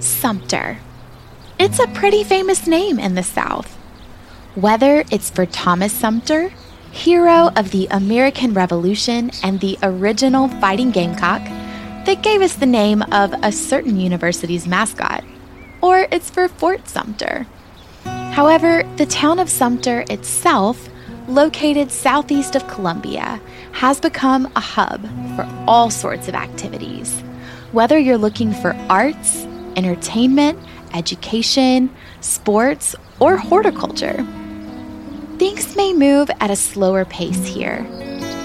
Sumter. It's a pretty famous name in the South. Whether it's for Thomas Sumter, hero of the American Revolution and the original fighting gamecock that gave us the name of a certain university's mascot, or it's for Fort Sumter. However, the town of Sumter itself, located southeast of Columbia, has become a hub for all sorts of activities. Whether you're looking for arts, entertainment, education, sports, or horticulture. Things may move at a slower pace here,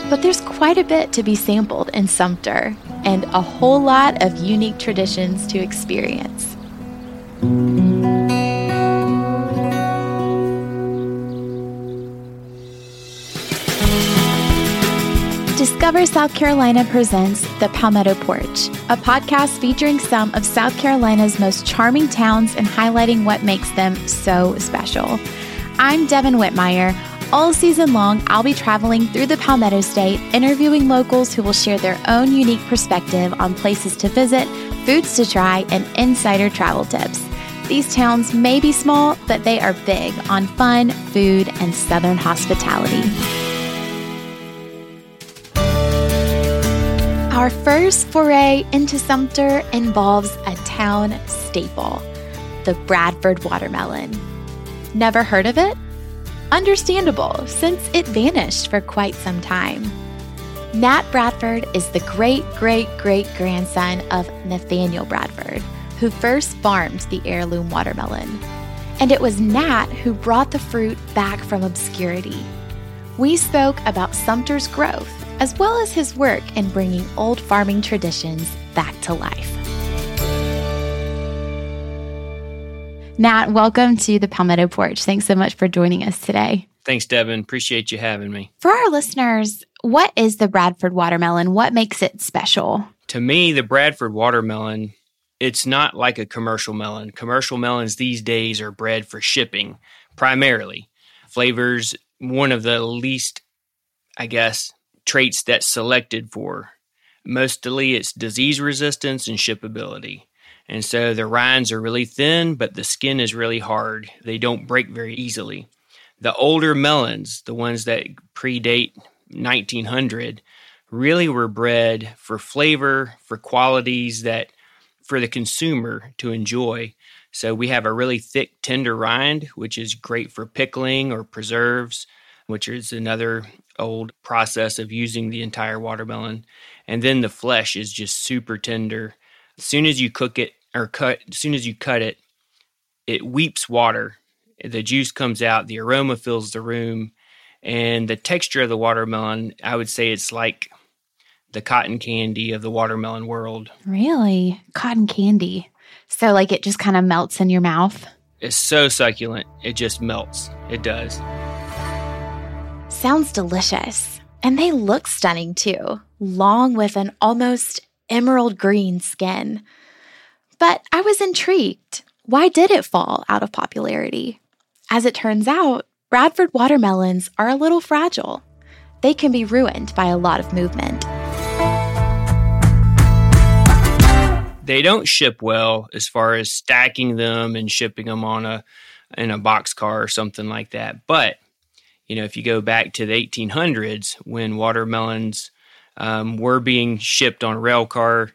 but there's quite a bit to be sampled in Sumter and a whole lot of unique traditions to experience. Discover South Carolina presents The Palmetto Porch, a podcast featuring some of South Carolina's most charming towns and highlighting what makes them so special. I'm Devin Whitmire. All season long, I'll be traveling through the Palmetto State, interviewing locals who will share their own unique perspective on places to visit, foods to try, and insider travel tips. These towns may be small, but they are big on fun, food, and Southern hospitality. Our first foray into Sumter involves a town staple the Bradford watermelon. Never heard of it? Understandable, since it vanished for quite some time. Nat Bradford is the great great great grandson of Nathaniel Bradford, who first farmed the heirloom watermelon. And it was Nat who brought the fruit back from obscurity. We spoke about Sumter's growth as well as his work in bringing old farming traditions back to life. Nat, welcome to the Palmetto Porch. Thanks so much for joining us today. Thanks, Devin. Appreciate you having me. For our listeners, what is the Bradford watermelon? What makes it special? To me, the Bradford watermelon, it's not like a commercial melon. Commercial melons these days are bred for shipping primarily. Flavors, one of the least, I guess, traits that's selected for. Mostly it's disease resistance and shippability. And so the rinds are really thin, but the skin is really hard. They don't break very easily. The older melons, the ones that predate 1900, really were bred for flavor, for qualities that for the consumer to enjoy. So we have a really thick, tender rind, which is great for pickling or preserves, which is another old process of using the entire watermelon. And then the flesh is just super tender. As soon as you cook it or cut, as soon as you cut it, it weeps water. The juice comes out, the aroma fills the room, and the texture of the watermelon, I would say it's like the cotton candy of the watermelon world. Really? Cotton candy. So, like, it just kind of melts in your mouth? It's so succulent. It just melts. It does. Sounds delicious. And they look stunning too, long with an almost emerald green skin. But I was intrigued. Why did it fall out of popularity? As it turns out, Bradford watermelons are a little fragile. They can be ruined by a lot of movement. They don't ship well as far as stacking them and shipping them on a in a box car or something like that. But you know, if you go back to the 1800s when watermelons um, were being shipped on a rail car,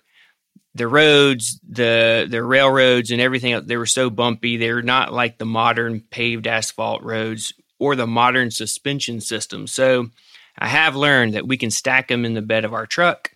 the roads, the the railroads, and everything they were so bumpy. They're not like the modern paved asphalt roads or the modern suspension system. So I have learned that we can stack them in the bed of our truck,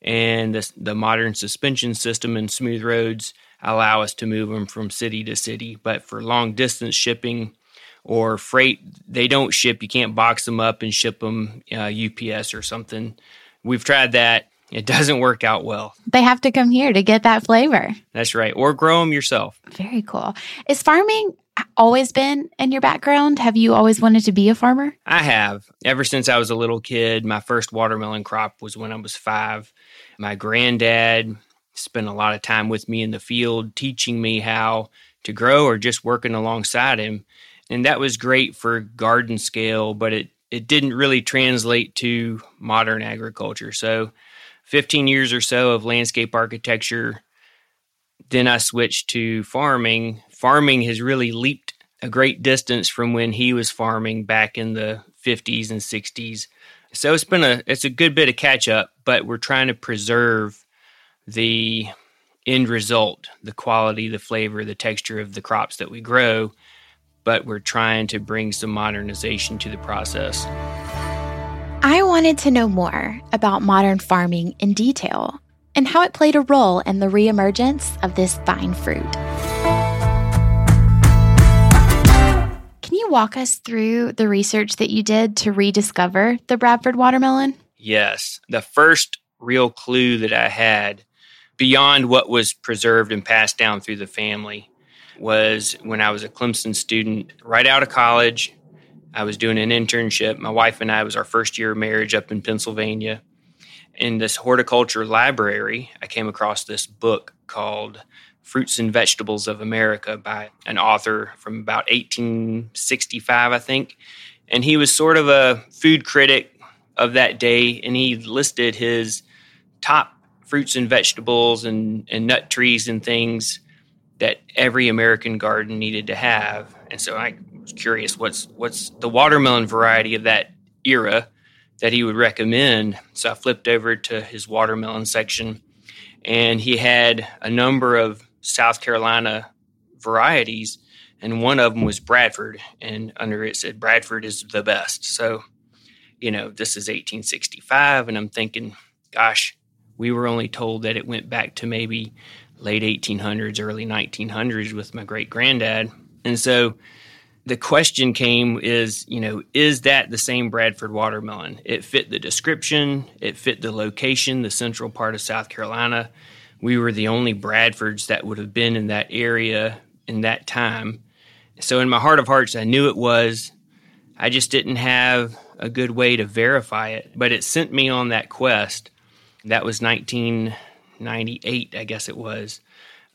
and the, the modern suspension system and smooth roads allow us to move them from city to city. But for long distance shipping, or freight they don't ship. You can't box them up and ship them uh, UPS or something. We've tried that. It doesn't work out well. They have to come here to get that flavor. That's right. Or grow them yourself. Very cool. Is farming always been in your background? Have you always wanted to be a farmer? I have. Ever since i was a little kid my first watermelon crop was when i was five. My granddad spent a lot of time with me in the field teaching me how to grow or just working alongside him and that was great for garden scale but it it didn't really translate to modern agriculture. So, 15 years or so of landscape architecture. Then I switched to farming. Farming has really leaped a great distance from when he was farming back in the 50s and 60s. So it's been a it's a good bit of catch up, but we're trying to preserve the end result, the quality, the flavor, the texture of the crops that we grow, but we're trying to bring some modernization to the process. I wanted to know more about modern farming in detail and how it played a role in the reemergence of this fine fruit. Can you walk us through the research that you did to rediscover the Bradford watermelon? Yes. The first real clue that I had beyond what was preserved and passed down through the family was when I was a Clemson student right out of college. I was doing an internship. My wife and I was our first year of marriage up in Pennsylvania. In this horticulture library, I came across this book called Fruits and Vegetables of America by an author from about 1865, I think. And he was sort of a food critic of that day, and he listed his top fruits and vegetables and, and nut trees and things that every American garden needed to have. And so I was curious what's what's the watermelon variety of that era that he would recommend. So I flipped over to his watermelon section and he had a number of South Carolina varieties and one of them was Bradford and under it said Bradford is the best. So, you know, this is 1865 and I'm thinking gosh, we were only told that it went back to maybe late 1800s, early 1900s with my great granddad. And so the question came is, you know, is that the same Bradford watermelon? It fit the description, it fit the location, the central part of South Carolina. We were the only Bradfords that would have been in that area in that time. So in my heart of hearts, I knew it was. I just didn't have a good way to verify it, but it sent me on that quest. That was 1998, I guess it was.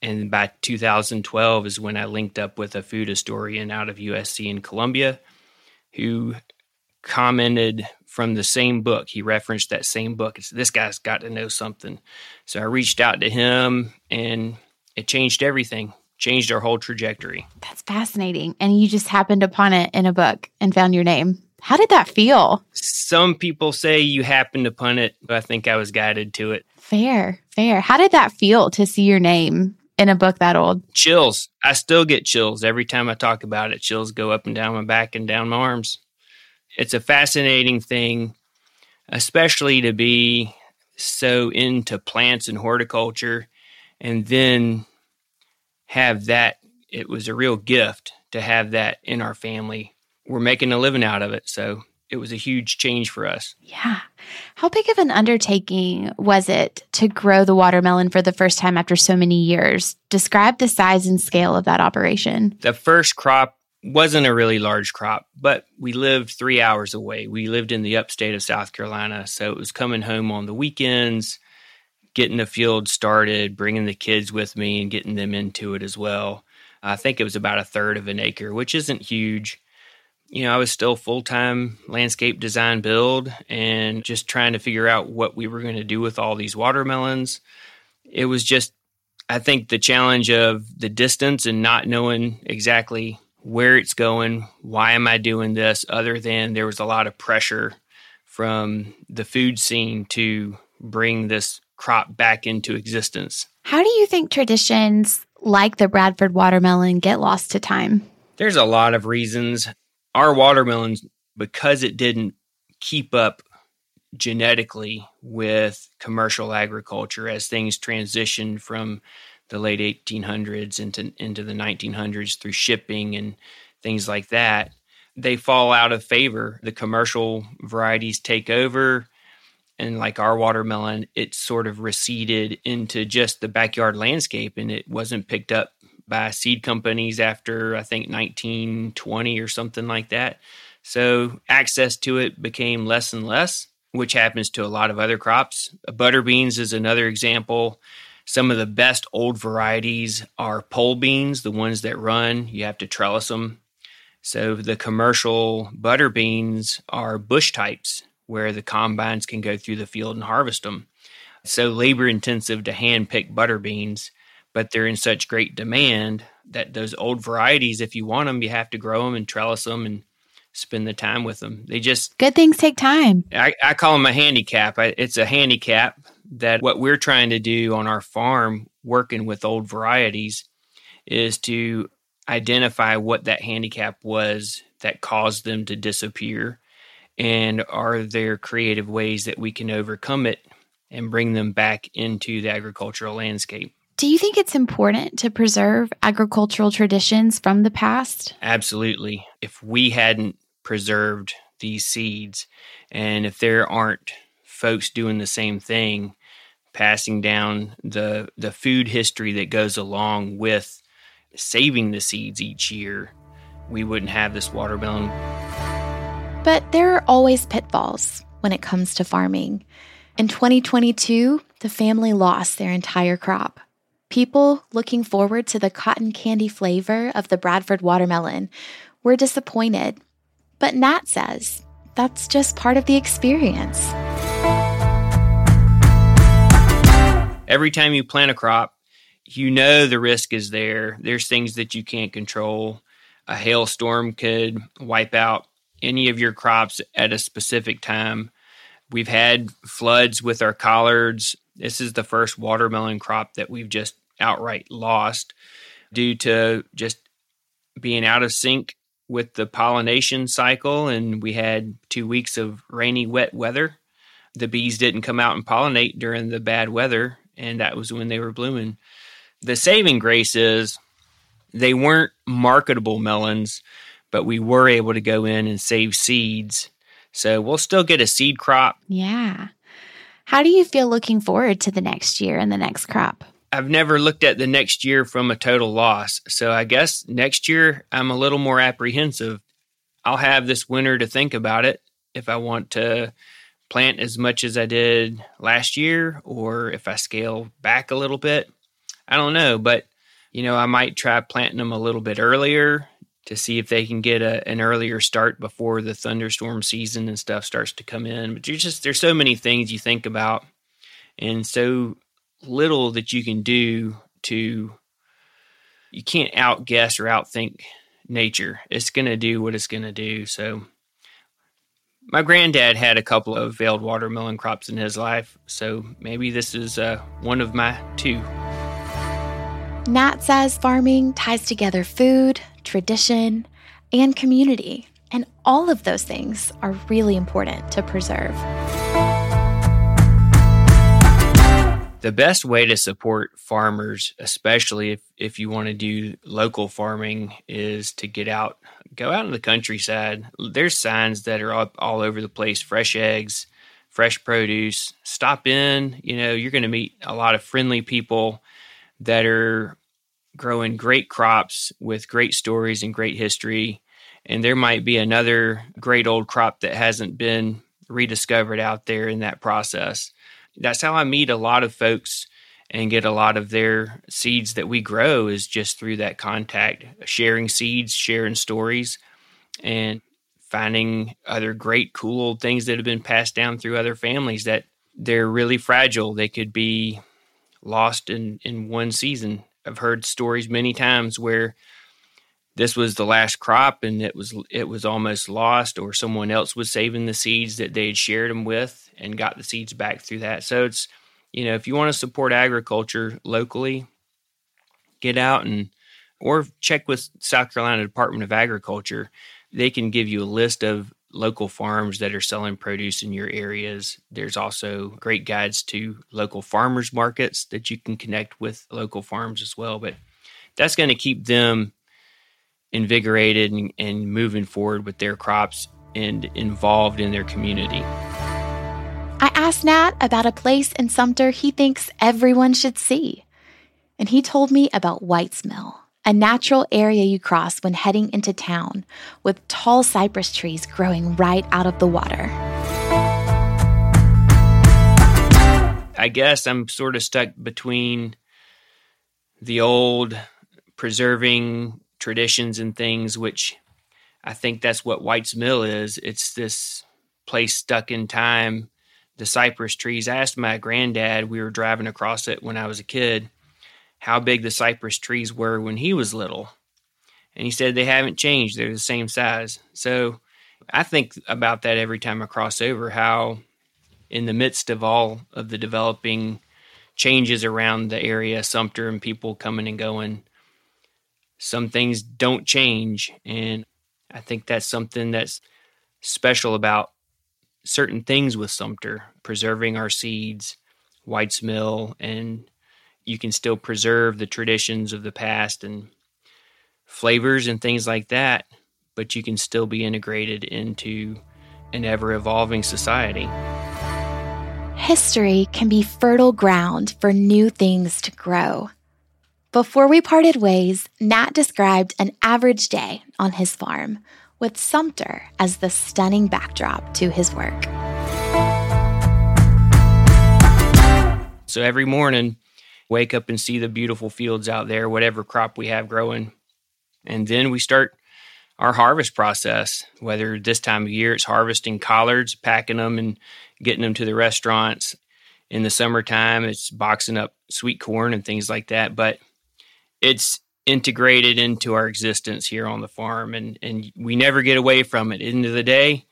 And by 2012 is when I linked up with a food historian out of USC in Columbia who commented from the same book. He referenced that same book. It's, this guy's got to know something. So I reached out to him and it changed everything, changed our whole trajectory. That's fascinating. And you just happened upon it in a book and found your name. How did that feel? Some people say you happened upon it, but I think I was guided to it. Fair, fair. How did that feel to see your name in a book that old? Chills. I still get chills every time I talk about it. Chills go up and down my back and down my arms. It's a fascinating thing, especially to be so into plants and horticulture and then have that. It was a real gift to have that in our family. We're making a living out of it. So it was a huge change for us. Yeah. How big of an undertaking was it to grow the watermelon for the first time after so many years? Describe the size and scale of that operation. The first crop wasn't a really large crop, but we lived three hours away. We lived in the upstate of South Carolina. So it was coming home on the weekends, getting the field started, bringing the kids with me and getting them into it as well. I think it was about a third of an acre, which isn't huge you know, I was still full time landscape design build and just trying to figure out what we were going to do with all these watermelons. It was just, I think, the challenge of the distance and not knowing exactly where it's going. Why am I doing this? Other than there was a lot of pressure from the food scene to bring this crop back into existence. How do you think traditions like the Bradford watermelon get lost to time? There's a lot of reasons our watermelons, because it didn't keep up genetically with commercial agriculture as things transitioned from the late 1800s into into the 1900s through shipping and things like that they fall out of favor. The commercial varieties take over and like our watermelon it sort of receded into just the backyard landscape and it wasn't picked up by seed companies after I think 1920 or something like that. So access to it became less and less, which happens to a lot of other crops. Butter beans is another example. Some of the best old varieties are pole beans, the ones that run. You have to trellis them. So the commercial butter beans are bush types where the combines can go through the field and harvest them. So labor intensive to hand pick butter beans, but they're in such great demand that those old varieties, if you want them, you have to grow them and trellis them and spend the time with them. They just good things take time. I, I call them a handicap. I, it's a handicap that what we're trying to do on our farm, working with old varieties, is to identify what that handicap was that caused them to disappear and are there creative ways that we can overcome it and bring them back into the agricultural landscape do you think it's important to preserve agricultural traditions from the past absolutely if we hadn't preserved these seeds and if there aren't folks doing the same thing passing down the the food history that goes along with saving the seeds each year, we wouldn't have this watermelon. But there are always pitfalls when it comes to farming. In 2022, the family lost their entire crop. People looking forward to the cotton candy flavor of the Bradford watermelon were disappointed. But Nat says that's just part of the experience. Every time you plant a crop, you know the risk is there. There's things that you can't control. A hailstorm could wipe out any of your crops at a specific time. We've had floods with our collards. This is the first watermelon crop that we've just outright lost due to just being out of sync with the pollination cycle. And we had two weeks of rainy, wet weather. The bees didn't come out and pollinate during the bad weather, and that was when they were blooming. The saving grace is they weren't marketable melons, but we were able to go in and save seeds. So we'll still get a seed crop. Yeah. How do you feel looking forward to the next year and the next crop? I've never looked at the next year from a total loss. So I guess next year I'm a little more apprehensive. I'll have this winter to think about it if I want to plant as much as I did last year or if I scale back a little bit. I don't know, but you know, I might try planting them a little bit earlier to see if they can get a, an earlier start before the thunderstorm season and stuff starts to come in. But you're just there's so many things you think about and so little that you can do to you can't outguess or outthink nature. It's going to do what it's going to do. So my granddad had a couple of failed watermelon crops in his life, so maybe this is uh, one of my two. Nat says farming ties together food, tradition, and community, and all of those things are really important to preserve. The best way to support farmers, especially if, if you want to do local farming, is to get out, go out in the countryside. There's signs that are up all over the place fresh eggs, fresh produce. Stop in, you know, you're going to meet a lot of friendly people that are growing great crops with great stories and great history. And there might be another great old crop that hasn't been rediscovered out there in that process. That's how I meet a lot of folks and get a lot of their seeds that we grow is just through that contact, sharing seeds, sharing stories, and finding other great, cool old things that have been passed down through other families that they're really fragile. They could be lost in, in one season. I've heard stories many times where this was the last crop and it was it was almost lost or someone else was saving the seeds that they had shared them with and got the seeds back through that. So it's you know, if you want to support agriculture locally, get out and or check with South Carolina Department of Agriculture. They can give you a list of local farms that are selling produce in your areas. There's also great guides to local farmers markets that you can connect with local farms as well. But that's going to keep them invigorated and, and moving forward with their crops and involved in their community. I asked Nat about a place in Sumter he thinks everyone should see. And he told me about White's Mill a natural area you cross when heading into town, with tall cypress trees growing right out of the water. I guess I'm sort of stuck between the old preserving traditions and things, which I think that's what White's Mill is. It's this place stuck in time. The cypress trees. I asked my granddad, we were driving across it when I was a kid, how big the cypress trees were when he was little. And he said they haven't changed, they're the same size. So I think about that every time I cross over, how in the midst of all of the developing changes around the area, Sumter and people coming and going, some things don't change. And I think that's something that's special about certain things with Sumter, preserving our seeds, White's Mill, and you can still preserve the traditions of the past and flavors and things like that, but you can still be integrated into an ever evolving society. History can be fertile ground for new things to grow. Before we parted ways, Nat described an average day on his farm, with Sumter as the stunning backdrop to his work. So every morning, wake up and see the beautiful fields out there, whatever crop we have growing. And then we start our harvest process, whether this time of year it's harvesting collards, packing them and getting them to the restaurants. In the summertime, it's boxing up sweet corn and things like that. But it's integrated into our existence here on the farm and, and we never get away from it. End of the day,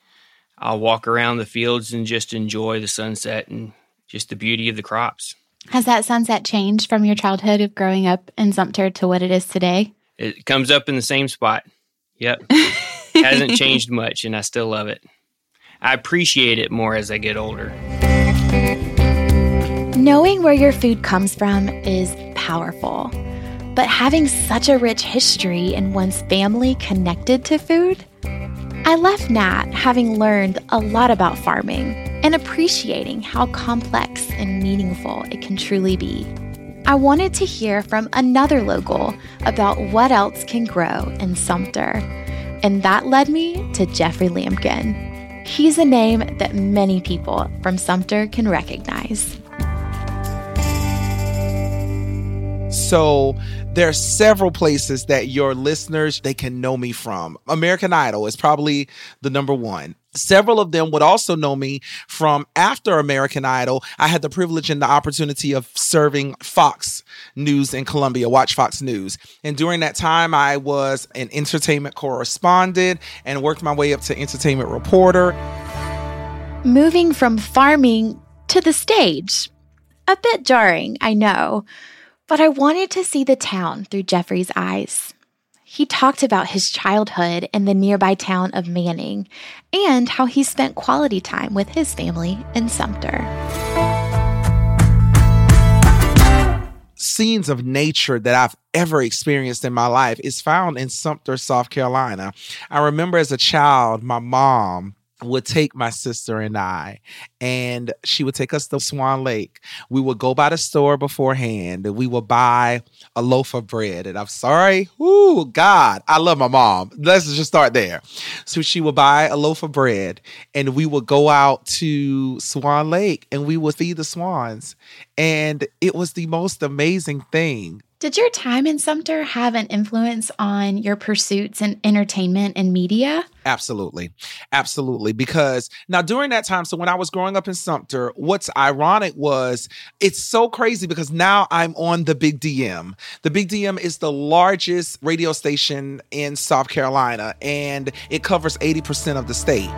I'll walk around the fields and just enjoy the sunset and just the beauty of the crops. Has that sunset changed from your childhood of growing up in Sumter to what it is today? It comes up in the same spot. Yep. Hasn't changed much and I still love it. I appreciate it more as I get older. Knowing where your food comes from is powerful. But having such a rich history in one's family connected to food, I left Nat having learned a lot about farming and appreciating how complex and meaningful it can truly be. I wanted to hear from another local about what else can grow in Sumter, and that led me to Jeffrey Lampkin. He's a name that many people from Sumter can recognize. So there are several places that your listeners they can know me from. American Idol is probably the number one. Several of them would also know me from after American Idol. I had the privilege and the opportunity of serving Fox News in Columbia, WACH Fox News. And during that time, I was an entertainment correspondent and worked my way up to entertainment reporter. Moving from farming to the stage. A bit jarring, I know but I wanted to see the town through Jeffrey's eyes. He talked about his childhood in the nearby town of Manning and how he spent quality time with his family in Sumter. Scenes of nature that I've ever experienced in my life is found in Sumter, South Carolina. I remember as a child, my mom would take my sister and I, and she would take us to Swan Lake. We would go by the store beforehand, and we would buy a loaf of bread. And I'm sorry, oh God, I love my mom. Let's just start there. So she would buy a loaf of bread, and we would go out to Swan Lake, and we would feed the swans. And it was the most amazing thing did your time in Sumter have an influence on your pursuits in entertainment and media? Absolutely. Absolutely. Because now during that time, so when I was growing up in Sumter, what's ironic was it's so crazy because now I'm on the Big DM. The Big DM is the largest radio station in South Carolina and it covers 80% of the state.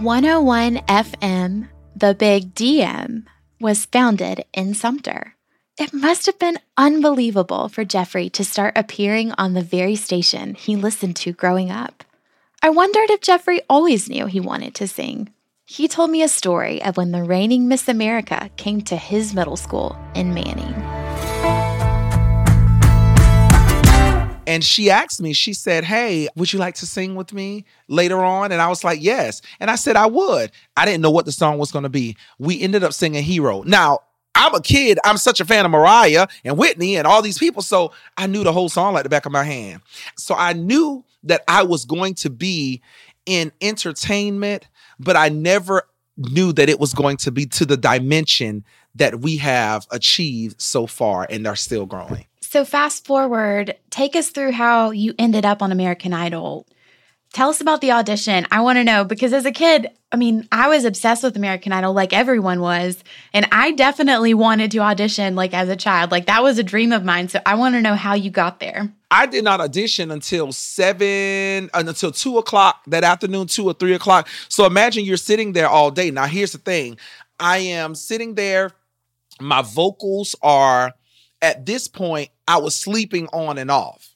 101 FM, the Big DM, was founded in Sumter. It must have been unbelievable for Jeffrey to start appearing on the very station he listened to growing up. I wondered if Jeffrey always knew he wanted to sing. He told me a story of when the reigning Miss America came to his middle school in Manning. And she asked me, she said, Hey, would you like to sing with me later on? And I was like, Yes. And I said, I would. I didn't know what the song was going to be. We ended up singing Hero. Now, I'm a kid. I'm such a fan of Mariah and Whitney and all these people. So I knew the whole song like the back of my hand. So I knew that I was going to be in entertainment, but I never knew that it was going to be to the dimension that we have achieved so far and are still growing. So, fast forward, take us through how you ended up on American Idol. Tell us about the audition. I want to know because as a kid, I mean, I was obsessed with American Idol like everyone was. And I definitely wanted to audition like as a child. Like that was a dream of mine. So I want to know how you got there. I did not audition until seven, uh, until two o'clock that afternoon, two or three o'clock. So imagine you're sitting there all day. Now, here's the thing I am sitting there, my vocals are at this point, I was sleeping on and off.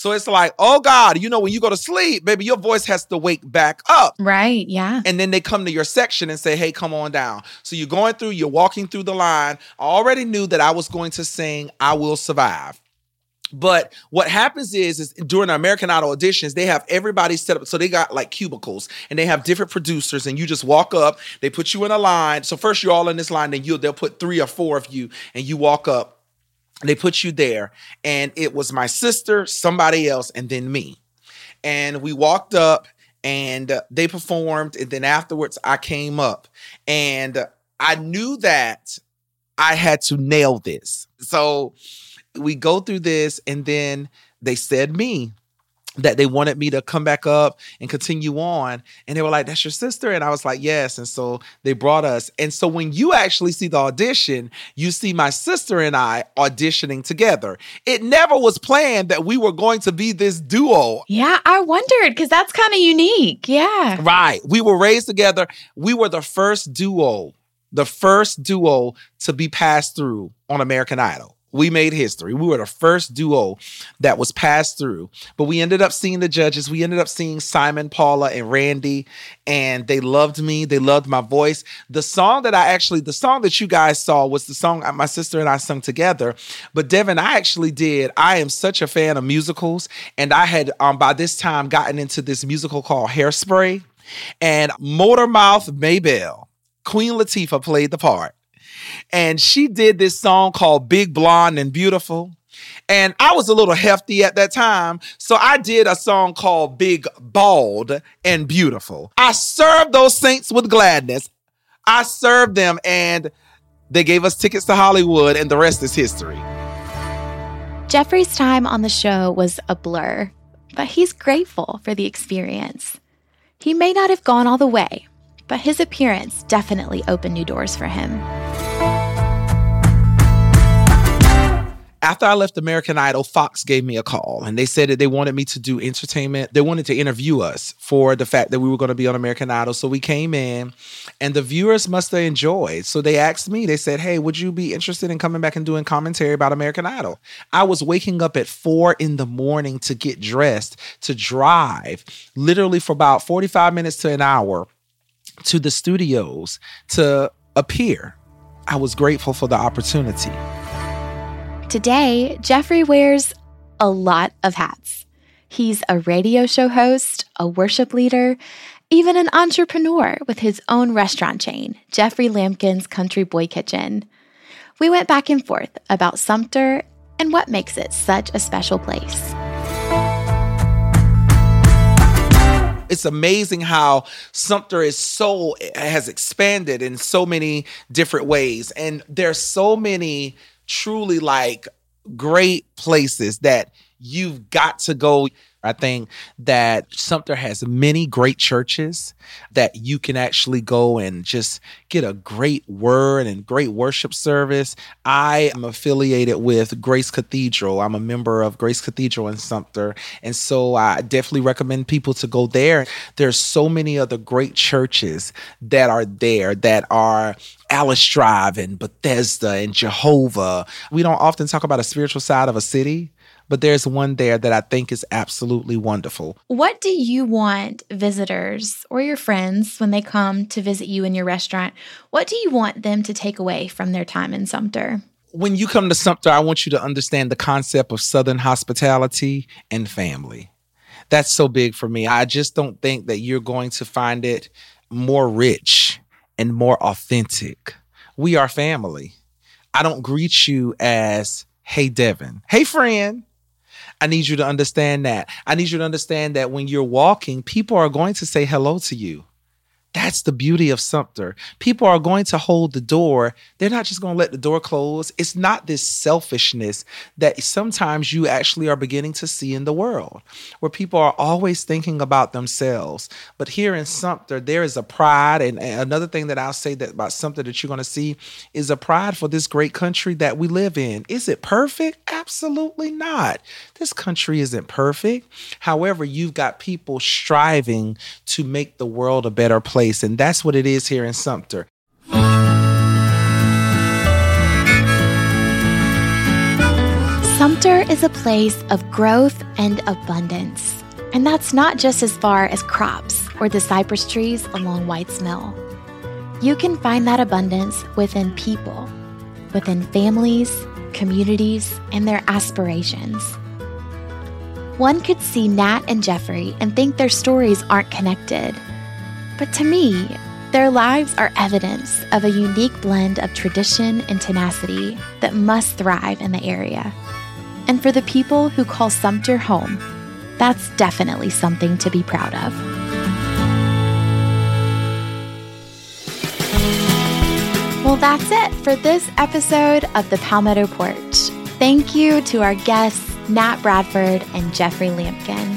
So it's like, oh God, you know, when you go to sleep, baby, your voice has to wake back up. Right. Yeah. And then they come to your section and say, hey, come on down. So you're going through, you're walking through the line. I already knew that I was going to sing I Will Survive. But what happens is, is during the American Idol auditions, they have everybody set up. So they got like cubicles and they have different producers, and you just walk up, they put you in a line. So first you're all in this line, then you they'll put three or four of you, and you walk up they put you there and it was my sister somebody else and then me. And we walked up and they performed and then afterwards i came up. And i knew that i had to nail this. So we go through this and then they said me that they wanted me to come back up and continue on. And they were like, That's your sister? And I was like, Yes. And so they brought us. And so when you actually see the audition, you see my sister and I auditioning together. It never was planned that we were going to be this duo. Yeah, I wondered because that's kind of unique. Yeah. Right. We were raised together. We were the first duo, the first duo to be passed through on American Idol. We made history. We were the first duo that was passed through. But we ended up seeing the judges. We ended up seeing Simon, Paula, and Randy, and they loved me. They loved my voice. The song that I actually, the song that you guys saw was the song my sister and I sung together. But Devin, I actually did. I am such a fan of musicals, and I had um, by this time gotten into this musical called Hairspray, and Motormouth Maybelle, Queen Latifah played the part and she did this song called Big Blonde and Beautiful. And I was a little hefty at that time. So I did a song called Big Bald and Beautiful. I served those saints with gladness. I served them and they gave us tickets to Hollywood, and the rest is history. Jeffrey's time on the show was a blur, but he's grateful for the experience. He may not have gone all the way, but his appearance definitely opened new doors for him. after I left American Idol, Fox gave me a call and they said that they wanted me to do entertainment. They wanted to interview us for the fact that we were going to be on American Idol. So we came in and the viewers must have enjoyed. So they asked me, they said, Hey, would you be interested in coming back and doing commentary about American Idol? I was waking up at four in the morning to get dressed, to drive literally for about 45 minutes to an hour to the studios to appear. I was grateful for the opportunity. Today, Jeffrey wears a lot of hats. He's a radio show host, a worship leader, even an entrepreneur with his own restaurant chain, Jeffrey Lampkin's Country Boy Kitchen. We went back and forth about Sumter and what makes it such a special place. It's amazing how Sumter is so has expanded in so many different ways. And there's so many truly like great places that you've got to go. I think that Sumter has many great churches that you can actually go and just get a great word and great worship service. I am affiliated with Grace Cathedral. I'm a member of Grace Cathedral in Sumter. And so I definitely recommend people to go there. There's so many other great churches that are there that are Alice Drive and Bethesda and Jehovah. We don't often talk about a spiritual side of a city but there's one there that I think is absolutely wonderful. What do you want visitors or your friends when they come to visit you in your restaurant? What do you want them to take away from their time in Sumter? When you come to Sumter, I want you to understand the concept of Southern hospitality and family. That's so big for me. I just don't think that you're going to find it more rich and more authentic. We are family. I don't greet you as, hey, Devin, hey, friend. I need you to understand that. I need you to understand that when you're walking, people are going to say hello to you. That's the beauty of Sumter. People are going to hold the door. They're not just going to let the door close. It's not this selfishness that sometimes you actually are beginning to see in the world, where people are always thinking about themselves. But here in Sumter, there is a pride. And another thing that I'll say that about Sumter that you're going to see is a pride for this great country that we live in. Is it perfect? Absolutely not. This country isn't perfect. However, you've got people striving to make the world a better place place. And that's what it is here in Sumter. Sumter is a place of growth and abundance. And that's not just as far as crops or the cypress trees along White's Mill. You can find that abundance within people, within families, communities, and their aspirations. One could see Nat and Jeffrey and think their stories aren't connected. But to me, their lives are evidence of a unique blend of tradition and tenacity that must thrive in the area. And for the people who call Sumter home, that's definitely something to be proud of. Well, that's it for this episode of the Palmetto Porch. Thank you to our guests, Nat Bradford and Jeffrey Lampkin.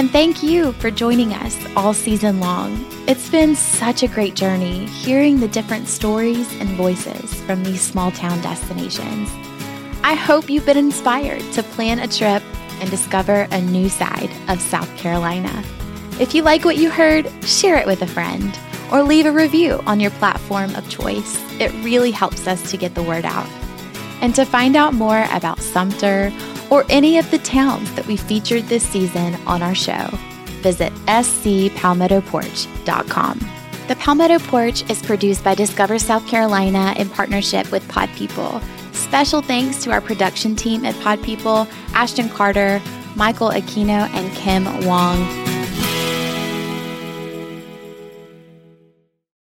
And thank you for joining us all season long. It's been such a great journey hearing the different stories and voices from these small town destinations. I hope you've been inspired to plan a trip and discover a new side of South Carolina. If you like what you heard, share it with a friend or leave a review on your platform of choice. It really helps us to get the word out. And to find out more about Sumter or any of the towns that we featured this season on our show, visit scpalmettoporch.com. The Palmetto Porch is produced by Discover South Carolina in partnership with Pod People. Special thanks to our production team at Pod People, Ashton Carter, Michael Aquino, and Kim Wong.